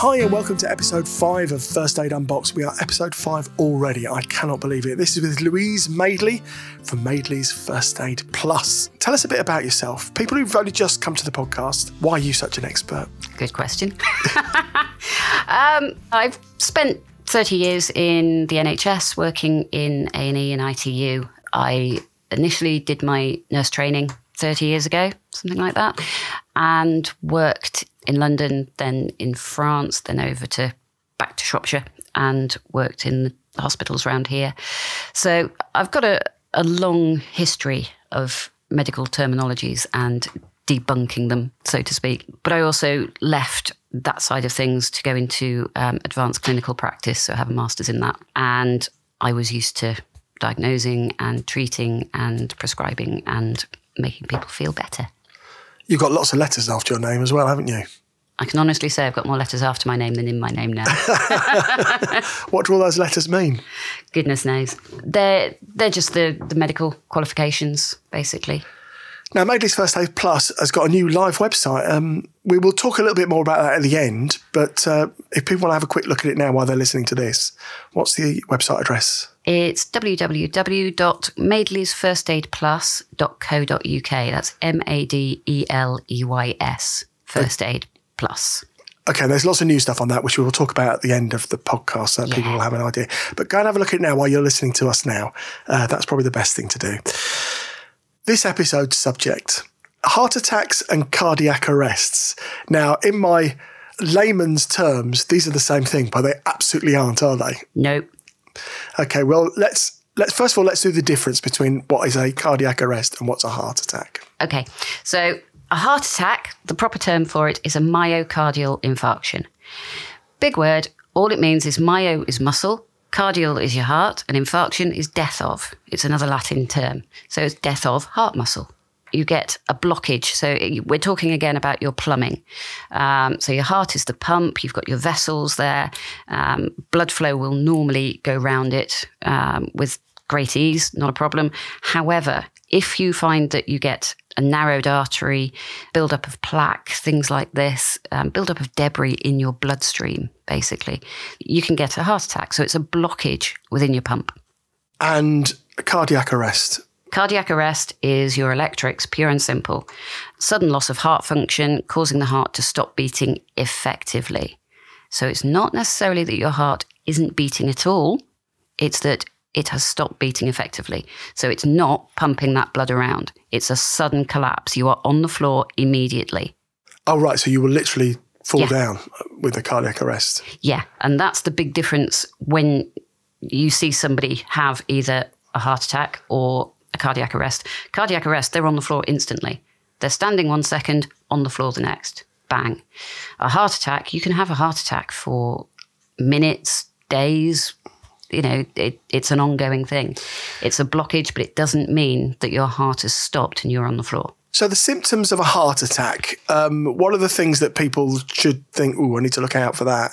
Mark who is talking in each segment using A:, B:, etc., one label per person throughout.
A: Hi, and welcome to episode five of First Aid Unboxed. We are episode five already. I cannot believe it. This is with Louise Madeley from Madeley's First Aid Plus. Tell us a bit about yourself. People who've only just come to the podcast, why are you such an expert?
B: Good question. um, I've spent 30 years in the NHS working in A&E and ITU. I initially did my nurse training 30 years ago, something like that, and worked in London, then in France, then over to back to Shropshire and worked in the hospitals around here. So I've got a, a long history of medical terminologies and debunking them, so to speak. But I also left that side of things to go into um, advanced clinical practice. So I have a master's in that. And I was used to diagnosing and treating and prescribing and making people feel better.
A: You've got lots of letters after your name as well, haven't you?
B: I can honestly say I've got more letters after my name than in my name now.
A: What do all those letters mean?
B: Goodness knows. They're they're just the, the medical qualifications, basically.
A: Now, Madeley's First Aid Plus has got a new live website. Um, we will talk a little bit more about that at the end, but uh, if people want to have a quick look at it now while they're listening to this, what's the website address?
B: It's www.madeley'sfirstaidplus.co.uk. That's M A D E L E Y S, First Aid Plus.
A: Okay, there's lots of new stuff on that, which we will talk about at the end of the podcast so that people will have an idea. But go and have a look at it now while you're listening to us now. Uh, that's probably the best thing to do. This episode's subject heart attacks and cardiac arrests. Now, in my layman's terms, these are the same thing, but they absolutely aren't, are they?
B: Nope.
A: Okay, well, let's let's first of all let's do the difference between what is a cardiac arrest and what's a heart attack.
B: Okay, so a heart attack, the proper term for it is a myocardial infarction. Big word, all it means is myo is muscle, cardial is your heart, and infarction is death of. It's another Latin term. So it's death of heart muscle. You get a blockage. So we're talking again about your plumbing. Um, so your heart is the pump, you've got your vessels there. Um, blood flow will normally go round it um, with great ease, not a problem. However, if you find that you get a narrowed artery, buildup of plaque, things like this, um, buildup of debris in your bloodstream, basically, you can get a heart attack. So it's a blockage within your pump.
A: And cardiac arrest.
B: Cardiac arrest is your electrics, pure and simple. Sudden loss of heart function, causing the heart to stop beating effectively. So it's not necessarily that your heart isn't beating at all, it's that it has stopped beating effectively. So it's not pumping that blood around. It's a sudden collapse. You are on the floor immediately.
A: Oh, right. So you will literally fall
B: Yeah.
A: down with a cardiac arrest.
B: Yeah. And that's the big difference when you see somebody have either a heart attack or a cardiac arrest. Cardiac arrest, they're on the floor instantly. They're standing one second, on the floor the next. Bang. A heart attack, you can have a heart attack for minutes, days. You know, it, it's an ongoing thing. It's a blockage, but it doesn't mean that your heart has stopped and you're on the floor.
A: So the symptoms of a heart attack. Um, what are the things that people should think? Oh, I need to look out for that.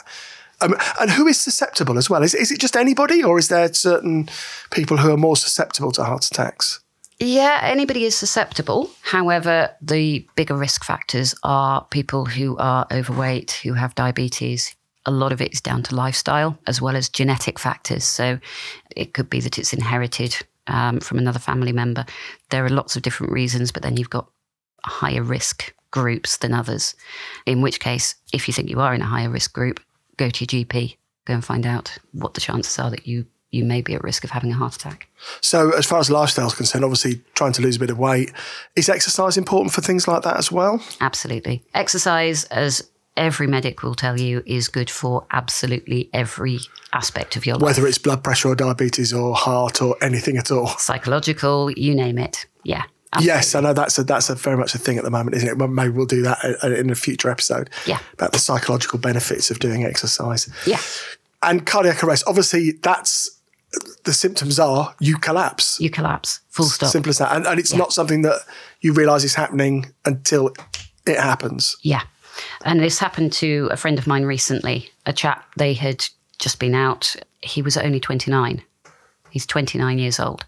A: Um, and who is susceptible as well? Is, is it just anybody, or is there certain people who are more susceptible to heart attacks?
B: Yeah, anybody is susceptible. However, the bigger risk factors are people who are overweight, who have diabetes. A lot of it is down to lifestyle as well as genetic factors. So it could be that it's inherited um, from another family member. There are lots of different reasons, but then you've got higher risk groups than others. In which case, if you think you are in a higher risk group, go to your GP, go and find out what the chances are that you you may be at risk of having a heart attack.
A: So, as far as lifestyle is concerned, obviously trying to lose a bit of weight. Is exercise important for things like that as well?
B: Absolutely. Exercise, as every medic will tell you, is good for absolutely every aspect of your life.
A: Whether it's blood pressure or diabetes or heart or anything at all.
B: Psychological, you name it. Yeah.
A: Yes, I know that's a, that's a very much a thing at the moment, isn't it? Maybe we'll do that uh, in a future episode.
B: Yeah.
A: About the psychological benefits of doing exercise.
B: Yeah.
A: And cardiac arrest, obviously, that's the symptoms are you collapse.
B: You collapse. Full stop.
A: Simple as that. And, and it's not something that you realise is happening until it happens.
B: Yeah. And this happened to a friend of mine recently. A chap, they had just been out. He was only 29. He's 29 years old,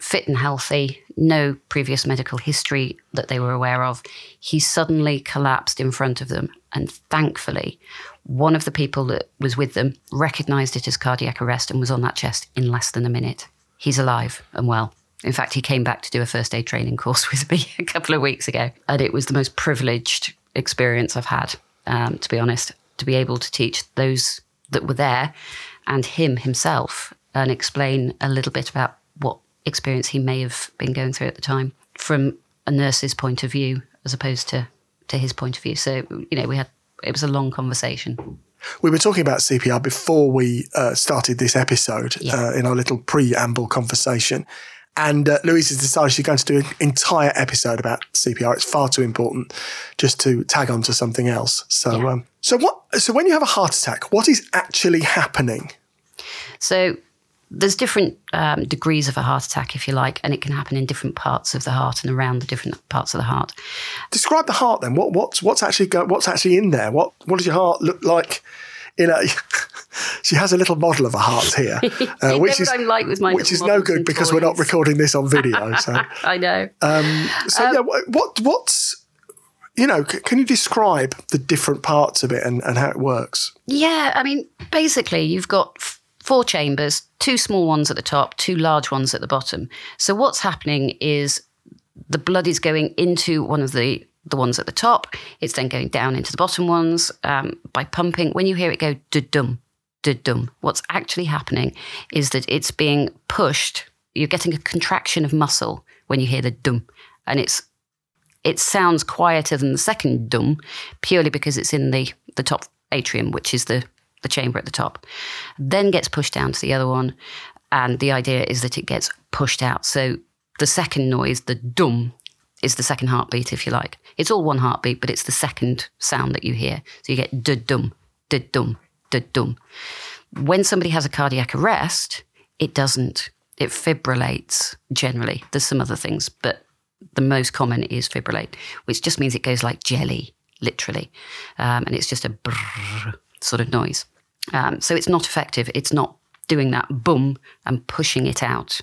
B: fit and healthy, no previous medical history that they were aware of. He suddenly collapsed in front of them And thankfully, one of the people that was with them recognized it as cardiac arrest and was on that chest in less than a minute. He's alive and well. In fact, he came back to do a first aid training course with me a couple of weeks ago. And it was the most privileged experience I've had, um, to be honest, to be able to teach those that were there and him himself and explain a little bit about what experience he may have been going through at the time from a nurse's point of view as opposed to, to his point of view. So, you know, we had, it was a long conversation.
A: We were talking about CPR before we uh, started this episode
B: Yeah.
A: uh, in our little preamble conversation. And uh, Louise has decided she's going to do an entire episode about CPR. It's far too important just to tag on to something else. So,
B: Yeah.
A: um, so what? So when you have a heart attack, what is actually happening?
B: So there's different um, degrees of a heart attack, if you like, and it can happen in different parts of the heart and around the different parts of the heart.
A: Describe the heart then. What what's what's actually go, what's actually in there? What what does your heart look like? In a, she has a little model of a heart here, uh, which is
B: like with my
A: which is no good because we're not recording this on video. So
B: I know.
A: so yeah, what, what what's you know? C- can you describe the different parts of it and, and how it works?
B: Yeah, I mean, basically, you've got f- four chambers, two small ones at the top, two large ones at the bottom. So what's happening is the blood is going into one of the the ones at the top. It's then going down into the bottom ones um, by pumping. When you hear it go dum dum, what's actually happening is that it's being pushed. You're getting a contraction of muscle when you hear the dum, and it's it sounds quieter than the second dum purely because it's in the, the top atrium, which is the, the chamber at the top. Then gets pushed down to the other one. And the idea is that it gets pushed out. So the second noise, the dum, is the second heartbeat, if you like. It's all one heartbeat, but it's the second sound that you hear. So you get da dum, da dum, da dum. When somebody has a cardiac arrest, it doesn't. It fibrillates generally. There's some other things, but the most common is fibrillate, which just means it goes like jelly, literally. Um, and it's just a sort of noise. Um, so it's not effective. It's not doing that boom and pushing it out.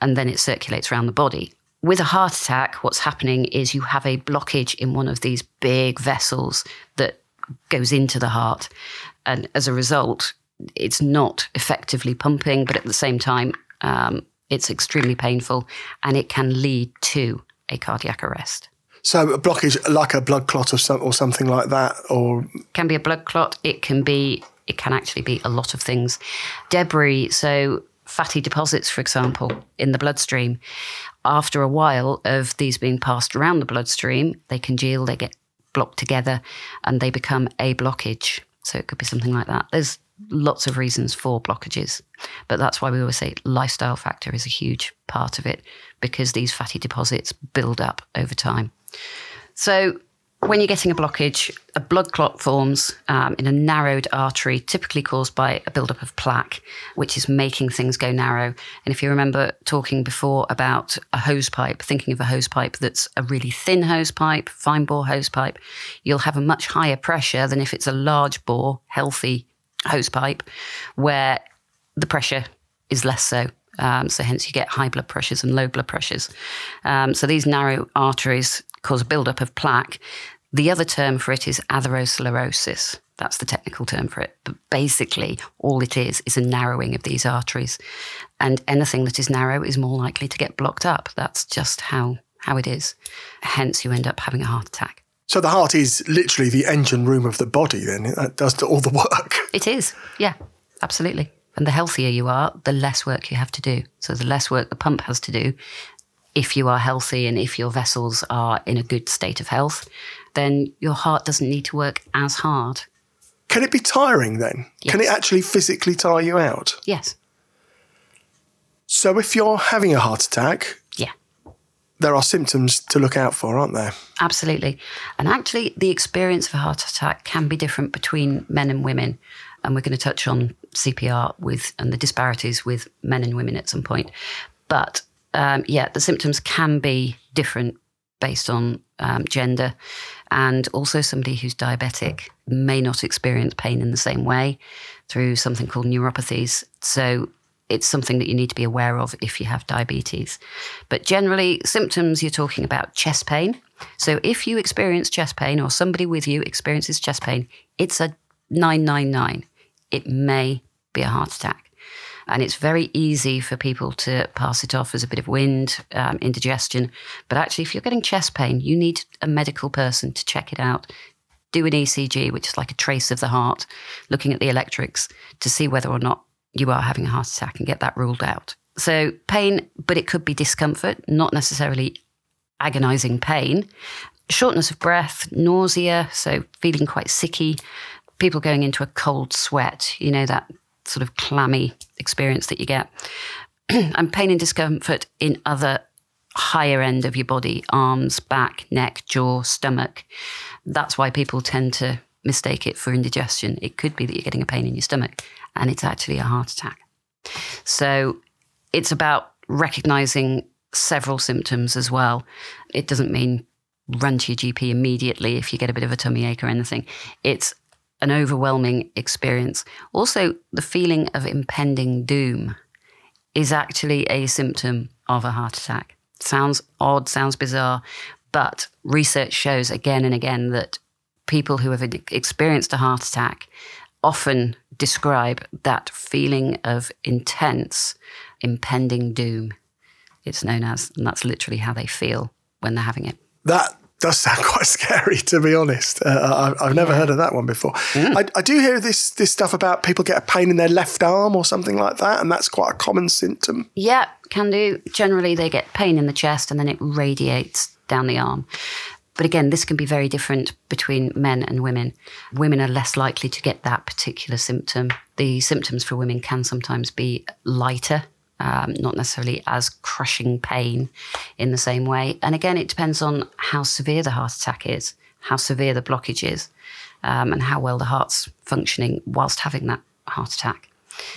B: And then it circulates around the body. With a heart attack, what's happening is you have a blockage in one of these big vessels that goes into the heart. And as a result, it's not effectively pumping, but at the same time, um, it's extremely painful and it can lead to a cardiac arrest.
A: So a blockage, like a blood clot or, some, or something like that, or
B: can be a blood clot. It can be. It can actually be a lot of things. Debris, so fatty deposits, for example, in the bloodstream. After a while of these being passed around the bloodstream, they congeal, they get blocked together, and they become a blockage. So it could be something like that. There's lots of reasons for blockages, but that's why we always say lifestyle factor is a huge part of it because these fatty deposits build up over time. So when you're getting a blockage, a blood clot forms um, in a narrowed artery, typically caused by a buildup of plaque, which is making things go narrow. And if you remember talking before about a hose pipe, thinking of a hose pipe that's a really thin hose pipe, fine bore hose pipe, you'll have a much higher pressure than if it's a large bore, healthy hose pipe, where the pressure is less so. Um, so hence you get high blood pressures and low blood pressures. Um, so these narrow arteries cause a buildup of plaque. The other term for it is atherosclerosis. That's the technical term for it. But basically, all it is is a narrowing of these arteries. And anything that is narrow is more likely to get blocked up. That's just how, how it is. Hence, you end up having a heart attack.
A: so the heart is literally the engine room of the body. Then that does all the work.
B: It is. Yeah, absolutely. And the healthier you are, the less work you have to do. So the less work the pump has to do. If you are healthy and if your vessels are in a good state of health, then your heart doesn't need to work as hard.
A: Can it be tiring then? Can it actually physically tire you out?
B: Yes.
A: So if you're having a heart attack,
B: Yeah.
A: there are symptoms to look out for, aren't there?
B: Absolutely. And actually, the experience of a heart attack can be different between men and women. And we're going to touch on CPR with and the disparities with men and women at some point. But um, yeah, the symptoms can be different based on um, gender. And also, somebody who's diabetic may not experience pain in the same way through something called neuropathies. So, it's something that you need to be aware of if you have diabetes. But generally, symptoms you're talking about chest pain. So if you experience chest pain or somebody with you experiences chest pain, it's a 999. It may be a heart attack. And it's very easy for people to pass it off as a bit of wind, um, indigestion. But actually, if you're getting chest pain, you need a medical person to check it out. Do an ECG, which is like a trace of the heart, looking at the electrics to see whether or not you are having a heart attack and get that ruled out. So, pain, but it could be discomfort, not necessarily agonizing pain. Shortness of breath, nausea, so feeling quite sicky, people going into a cold sweat, you know, that sort of clammy experience that you get, and pain and discomfort in other higher end of your body arms, back, neck, jaw, stomach. That's why people tend to mistake it for indigestion. It could be that you're getting a pain in your stomach and it's actually a heart attack. So it's about recognizing several symptoms as well. It doesn't mean run to your GP immediately if you get a bit of a tummy ache or anything. It's an overwhelming experience. Also, the feeling of impending doom is actually a symptom of a heart attack. Sounds odd, sounds bizarre, but research shows again and again that people who have experienced a heart attack often describe that feeling of intense, impending doom. It's known as, and that's literally how they feel when they're having it.
A: That does sound quite scary, to be honest. Uh, I, have never yeah. heard of that one before. Mm. I, I, do hear this this stuff about people get a pain in their left arm or something like that, and that's quite a common symptom.
B: Yeah, can do. Generally, they get pain in the chest, and then it radiates down the arm. But again, this can be very different between men and women. Women are less likely to get that particular symptom. The symptoms for women can sometimes be lighter um, not necessarily as crushing pain in the same way. And again, it depends on how severe the heart attack is, how severe the blockage is, um, and how well the heart's functioning whilst having that heart attack.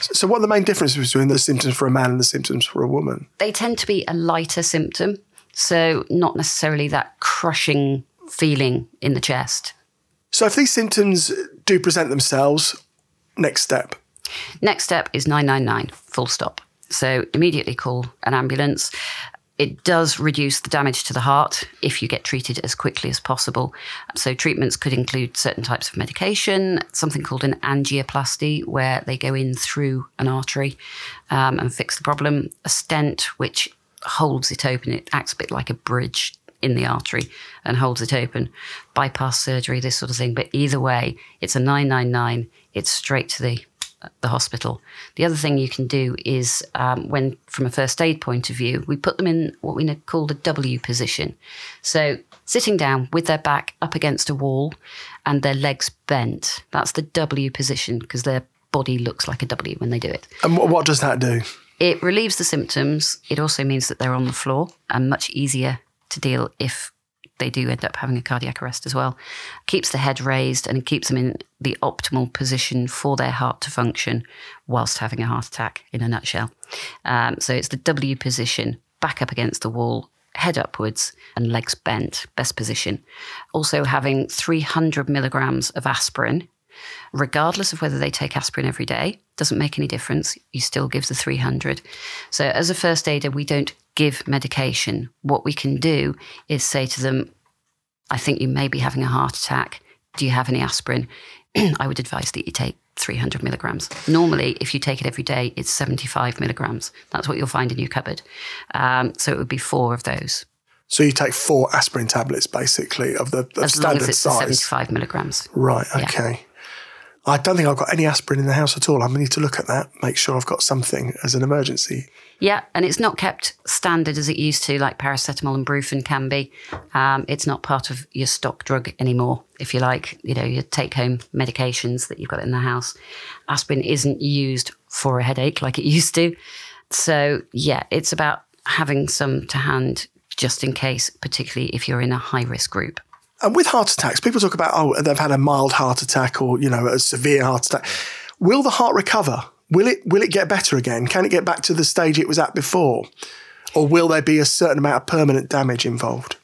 A: So, what are the main differences between the symptoms for a man and the symptoms for a woman?
B: They tend to be a lighter symptom. So, not necessarily that crushing feeling in the chest.
A: So, if these symptoms do present themselves, next step?
B: Next step is 999, full stop. So immediately call an ambulance. It does reduce the damage to the heart if you get treated as quickly as possible. So, treatments could include certain types of medication, something called an angioplasty, where they go in through an artery um, and fix the problem, a stent, which holds it open. It acts a bit like a bridge in the artery and holds it open, bypass surgery, this sort of thing. But either way, it's a 999, it's straight to the the hospital. The other thing you can do is um, when, from a first aid point of view, we put them in what we call the W position. So sitting down with their back up against a wall and their legs bent. That's the W position because their body looks like a W when they do it.
A: And what does that do?
B: It relieves the symptoms. It also means that they're on the floor and much easier to deal if they do end up having a cardiac arrest as well. Keeps the head raised and keeps them in the optimal position for their heart to function whilst having a heart attack, in a nutshell. Um, so it's the W position, back up against the wall, head upwards, and legs bent, best position. Also having 300 milligrams of aspirin regardless of whether they take aspirin every day. Doesn't make any difference. You still give the 300. So, as a first aider, we don't give medication. What we can do is say to them, I think you may be having a heart attack. Do you have any aspirin? I would advise that you take 300 milligrams. Normally, if you take it every day, it's 75 milligrams. That's what you'll find in your cupboard. Um, so it would be four of those.
A: So you take four aspirin tablets, basically, of the of
B: as
A: standard
B: long as it's
A: size.
B: 75 milligrams.
A: Right. Okay. Yeah. I don't think I've got any aspirin in the house at all. I need to look at that, make sure I've got something as an emergency.
B: Yeah, and it's not kept standard as it used to, like paracetamol and Brufen can be. Um, it's not part of your stock drug anymore, if you like, you know, your take home medications that you've got in the house. Aspirin isn't used for a headache like it used to. So, yeah, it's about having some to hand just in case, particularly if you're in a high risk group.
A: And with heart attacks, people talk about, oh, they've had a mild heart attack or, you know, a severe heart attack. Will the heart recover? Will it, will it get better again? Can it get back to the stage it was at before? Or will there be a certain amount of permanent damage involved?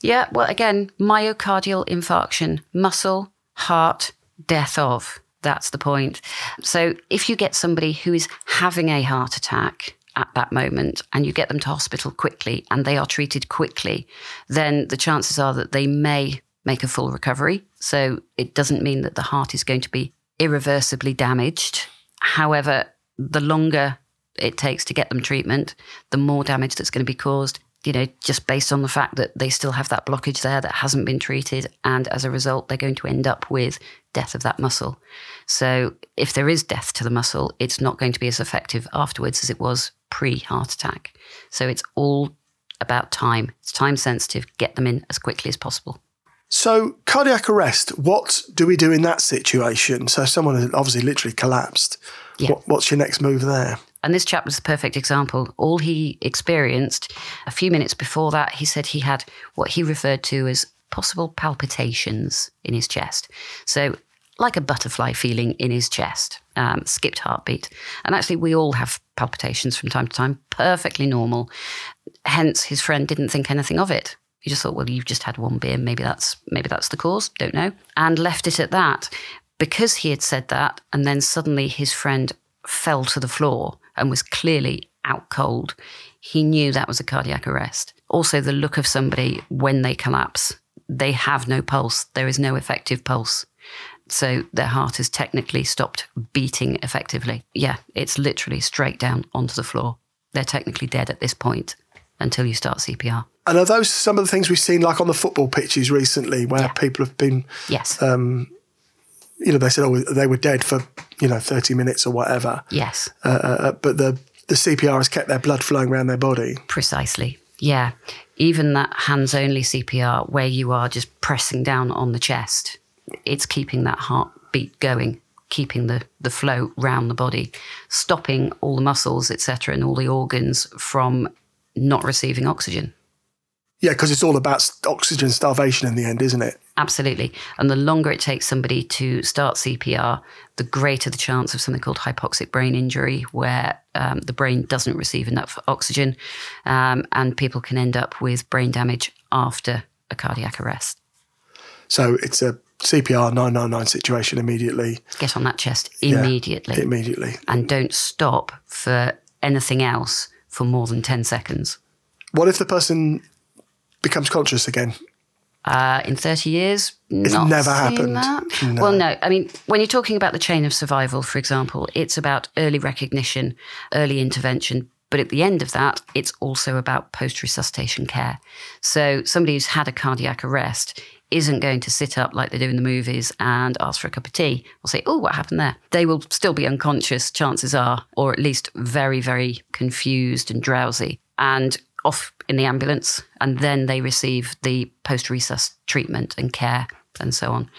B: Yeah, well, again, myocardial infarction, muscle, heart, death of. That's the point. So if you get somebody who is having a heart attack at that moment and you get them to hospital quickly and they are treated quickly, then the chances are that they may make a full recovery. So it doesn't mean that the heart is going to be irreversibly damaged. However, the longer it takes to get them treatment, the more damage that's going to be caused, you know, just based on the fact that they still have that blockage there that hasn't been treated. And as a result, they're going to end up with death of that muscle. So if there is death to the muscle, it's not going to be as effective afterwards as it was pre heart attack. So it's all about time. It's time sensitive. Get them in as quickly as possible.
A: So, cardiac arrest, what do we do in that situation? So, someone has obviously literally collapsed.
B: Yeah.
A: What, what's your next move there?
B: And this chap was the perfect example. All he experienced a few minutes before that, he said he had what he referred to as possible palpitations in his chest. So, like a butterfly feeling in his chest, um, skipped heartbeat. And actually, we all have palpitations from time to time, perfectly normal. Hence, his friend didn't think anything of it. He just thought, well, you've just had one beer. Maybe that's maybe that's the cause. Don't know. And left it at that. Because he had said that, and then suddenly his friend fell to the floor and was clearly out cold. He knew that was a cardiac arrest. Also, the look of somebody when they collapse, they have no pulse. There is no effective pulse. So their heart has technically stopped beating effectively. Yeah, it's literally straight down onto the floor. They're technically dead at this point until you start CPR.
A: And are those some of the things we've seen, like on the football pitches recently, where
B: Yeah.
A: people have been,
B: Yes.
A: Um, you know, they said, oh, they were dead for, you know, 30 minutes or whatever,
B: yes.
A: uh, uh, uh but the, the CPR has kept their blood flowing around their body.
B: Precisely. Yeah. Even that hands only CPR where you are just pressing down on the chest, it's keeping that heartbeat going, keeping the, the flow round the body, stopping all the muscles, etc., and all the organs from not receiving oxygen.
A: Yeah, because it's all about oxygen starvation in the end, isn't it?
B: Absolutely. And the longer it takes somebody to start CPR, the greater the chance of something called hypoxic brain injury, where um, the brain doesn't receive enough oxygen um, and people can end up with brain damage after a cardiac arrest.
A: So it's a CPR 999 situation immediately.
B: Get on that chest
A: Yeah,
B: immediately
A: Immediately.
B: and don't stop for anything else for more than 10 seconds.
A: What if the person becomes conscious again?
B: Uh, in 30 years,
A: It's never happened.
B: that. Well, no. I mean, when you're talking about the chain of survival, for example, it's about early recognition, early intervention. But at the end of that, it's also about post resuscitation care. So somebody who's had a cardiac arrest isn't going to sit up like they do in the movies and ask for a cup of tea or say, Oh, what happened there? They will still be unconscious, chances are, or at least very, very confused and drowsy. And off in the ambulance, and then they receive the post resus treatment and care and so on.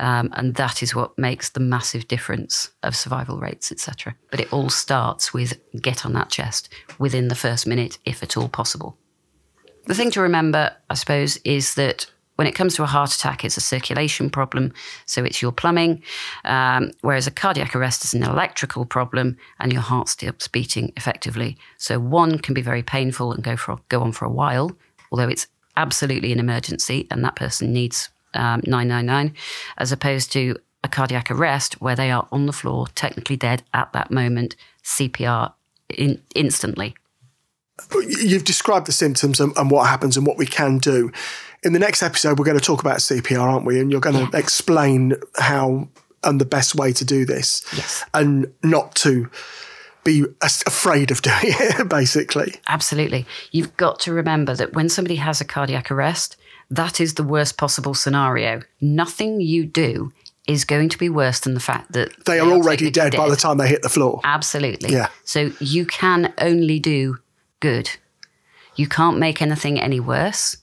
B: Um, and that is what makes the massive difference of survival rates, etc. But it all starts with get on that chest within the first minute, if at all possible. The thing to remember, I suppose, is that when it comes to a heart attack, it's a circulation problem, so it's your plumbing, um, whereas a cardiac arrest is an electrical problem and your heart stops beating effectively. So one can be very painful and go for go on for a while, although it's absolutely an emergency and that person needs um, 999, as opposed to a cardiac arrest where they are on the floor, technically dead at that moment, CPR in, instantly.
A: You've described the symptoms and, and what happens and what we can do. In the next episode, we're going to talk about CPR, aren't we? And you're going to explain how and the best way to do this.
B: Yes.
A: And not to be afraid of doing it, basically.
B: Absolutely. You've got to remember that when somebody has a cardiac arrest, that is the worst possible scenario. Nothing you do is going to be worse than the fact that
A: They are already
B: technically
A: dead, by the time they hit the floor.
B: Absolutely.
A: Yeah.
B: So you can only do good. You can't make anything any worse.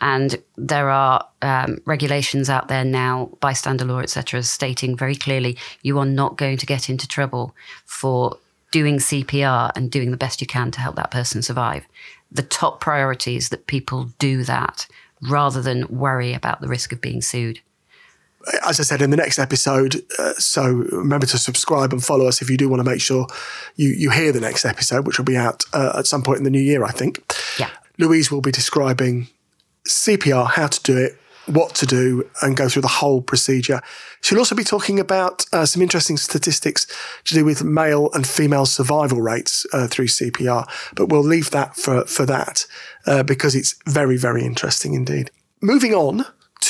B: And there are um, regulations out there now, bystander law, etc., stating very clearly you are not going to get into trouble for doing CPR and doing the best you can to help that person survive. The top priority is that people do that rather than worry about the risk of being sued.
A: as I said in the next episode, uh, so remember to subscribe and follow us if you do want to make sure you, you hear the next episode, which will be out uh, at some point in the new year, I think.
B: Yeah.
A: Louise will be describing CPR, how to do it, what to do and go through the whole procedure. She'll also be talking about uh, some interesting statistics to do with male and female survival rates uh, through CPR, but we'll leave that for, for that uh, because it's very, very interesting indeed. Moving on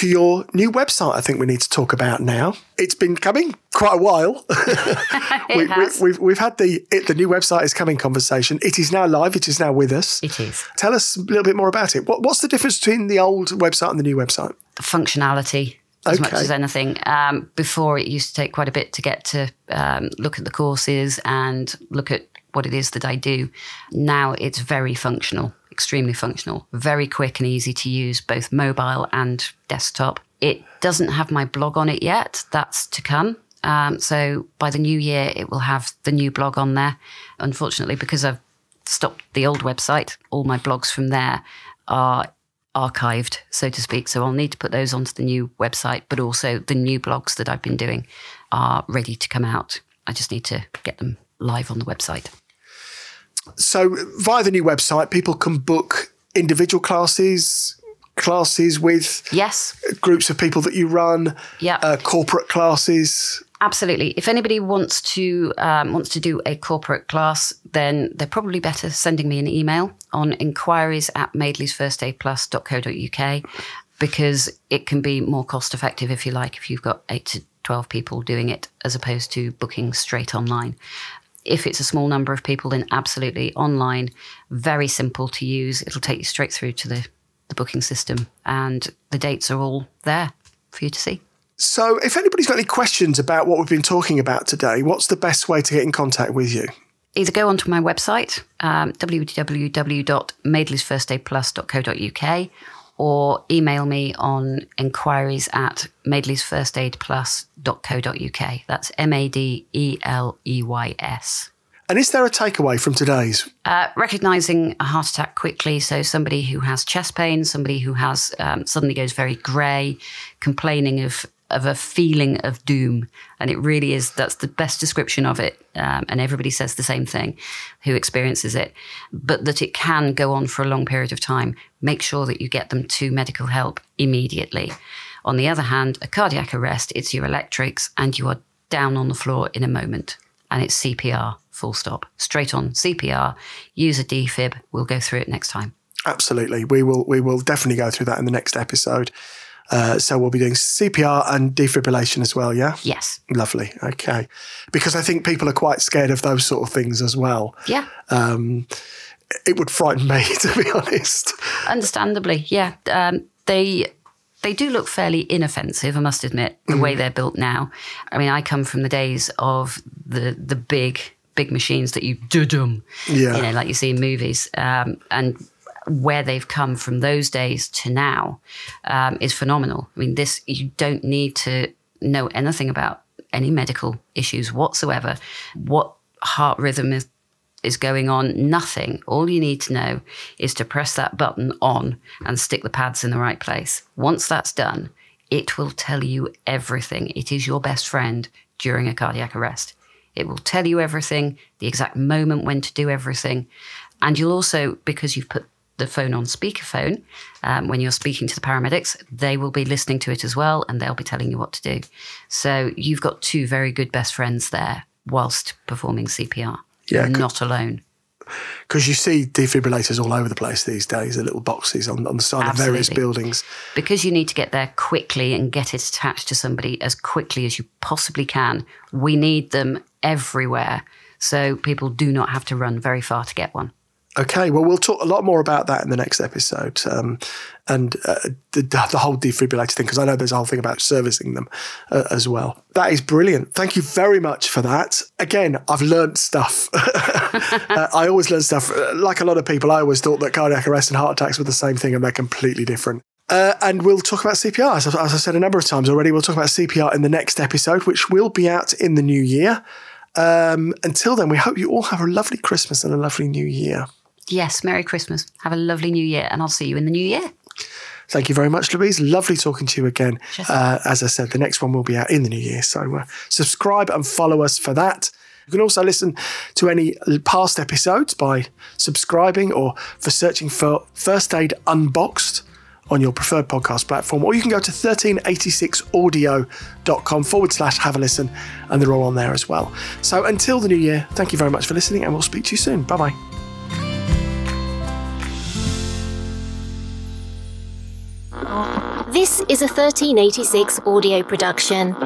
A: to your new website, I think we need to talk about now. It's been coming quite a while.
B: it
A: we,
B: has.
A: We, have we've had the it, the new website is coming conversation. It is now live. It is now with us.
B: It is.
A: Tell us a little bit more about it. What, what's the difference between the old website and the new website?
B: Functionality as much as anything. Um, before it used to take quite a bit to get to um, look at the courses and look at what it is that I do. Now it's very functional, extremely functional, very quick and easy to use, both mobile and desktop. It doesn't have my blog on it yet. That's to come. Um, so by the new year, it will have the new blog on there. Unfortunately, because I've stopped the old website, all my blogs from there are archived, so to speak. So I'll need to put those onto the new website, but also the new blogs that I've been doing are ready to come out. I just need to get them live on the website.
A: So via the new website, people can book individual classes, classes with
B: Yes,
A: groups of people that you run,
B: Yeah.
A: uh, corporate classes.
B: absolutely. If anybody wants to um, wants to do a corporate class, then they're probably better sending me an email on inquiries at madeleysfirstaidplus.co.uk because it can be more cost effective if you like if you've got eight to twelve people doing it as opposed to booking straight online. If it's a small number of people, then absolutely online, very simple to use. It'll take you straight through to the, the booking system, and the dates are all there for you to see.
A: So if anybody's got any questions about what we've been talking about today, what's the best way to get in contact with you?
B: either go onto my website, um, www.madeleysfirstaidplus.co.uk, or email me on inquiries at madeleysfirstaidplus.co.uk. That's M A D E L E Y S.
A: And is there a takeaway from today's?
B: Uh, recognizing a heart attack quickly. So, somebody who has chest pain, somebody who has um, suddenly goes very grey, complaining of of a feeling of doom, and it really is. That's the best description of it. Um, and everybody says the same thing, who experiences it, but that it can go on for a long period of time. Make sure that you get them to medical help immediately. On the other hand, a cardiac arrest, it's your electrics, and you are down on the floor in a moment and it's CPR, full stop. Straight on CPR, use a defib. We'll go through it next time.
A: Absolutely, we will. We will definitely go through that in the next episode. Uh, so we'll be doing CPR and defibrillation as well. Yeah.
B: Yes.
A: Lovely. Okay. Because I think people are quite scared of those sort of things as well.
B: Yeah.
A: Um, it would frighten me, to be honest.
B: Understandably. Yeah. Um, they they do look fairly inoffensive, I must admit, the way they're built now. I mean, I come from the days of the the big big machines that you do-dum,
A: Yeah.
B: you know, like you see in movies, um, and where they've come from those days to now um, is phenomenal. I mean, this you don't need to know anything about any medical issues whatsoever. What heart rhythm is is going on, nothing. All you need to know is to press that button on and stick the pads in the right place. Once that's done, it will tell you everything. It is your best friend during a cardiac arrest. It will tell you everything, the exact moment when to do everything. And you'll also, because you've put the phone on speakerphone, um, when you're speaking to the paramedics, they will be listening to it as well and they'll be telling you what to do. So you've got two very good best friends there whilst performing CPR.
A: Yeah,
B: You're not alone.
A: Because you see defibrillators all over the place these days, the little boxes on, on the side of various buildings.
B: because you need to get there quickly and get it attached to somebody as quickly as you possibly can. We need them everywhere. So people do not have to run very far to get one.
A: Okay, well, we'll talk a lot more about that in the next episode um, and uh, the, the whole defibrillator thing, because I know there's a whole thing about servicing them uh, as well. That is brilliant. Thank you very much for that. Again, I've learnt stuff. uh, I always learn stuff. Uh, Like a lot of people, I always thought that cardiac arrest and heart attacks were the same thing, and they're completely different. Uh, and we'll talk about CPR. As, as I said a number of times already, we'll talk about CPR in the next episode, which will be out in the new year. Um, until then, we hope you all have a lovely Christmas and a lovely new year.
B: Yes, Merry Christmas. Have a lovely new year, and I'll see you in the new year.
A: Thank you very much, Louise. Lovely talking to you again. Uh, as I said, the next one will be out in the new year. So uh, subscribe and follow us for that. You can also listen to any past episodes by subscribing or for searching for First Aid Unboxed on your preferred podcast platform, or you can go to 1386audio.com forward slash have a listen, and they're all on there as well. So until the new year, thank you very much for listening, and we'll speak to you soon. Bye bye.
C: This is a 1386 audio production.